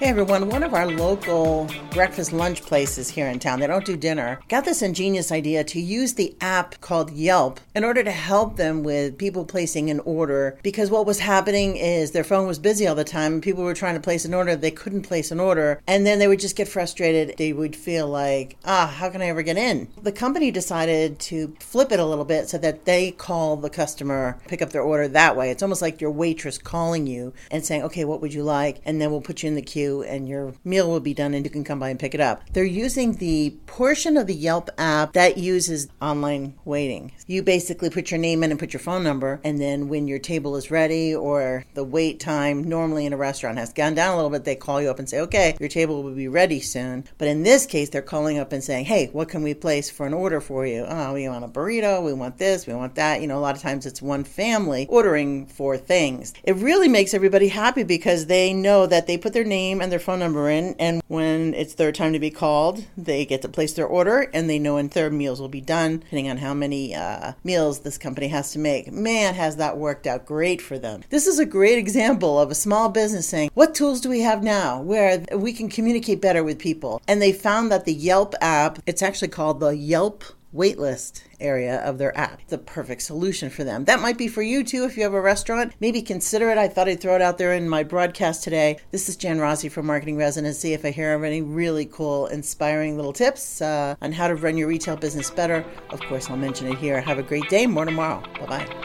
Hey everyone, one of our local breakfast lunch places here in town, they don't do dinner, got this ingenious idea to use the app called Yelp in order to help them with people placing an order because what was happening is their phone was busy all the time and people were trying to place an order, they couldn't place an order, and then they would just get frustrated. They would feel like, ah, how can I ever get in? The company decided to flip it a little bit so that they call the customer, pick up their order that way. It's almost like your waitress calling you and saying, okay, what would you like? And then we'll put you in the queue and your meal will be done and you can come by and pick it up. They're using the portion of the Yelp app that uses online waiting. You basically put your name in and put your phone number, and then when your table is ready or the wait time normally in a restaurant has gone down a little bit, they call you up and say, okay, your table will be ready soon. But in this case, they're calling up and saying, hey, what can we place for an order for you? Oh, we want a burrito, we want this, we want that. You know, a lot of times it's one family ordering for things. It really makes everybody happy because they know that they put their name and their phone number in, and when it's their time to be called, they get to place their order, and they know when their meals will be done, depending on how many uh, meals this company has to make. Man, has that worked out great for them. This is a great example of a small business saying, What tools do we have now where we can communicate better with people? And they found that the Yelp app, it's actually called the Yelp waitlist area of their app. The perfect solution for them. That might be for you too if you have a restaurant. Maybe consider it. I thought I'd throw it out there in my broadcast today. This is Jen Rossi from Marketing Residency. If I hear of any really cool, inspiring little tips uh, on how to run your retail business better, of course, I'll mention it here. Have a great day. More tomorrow. Bye bye.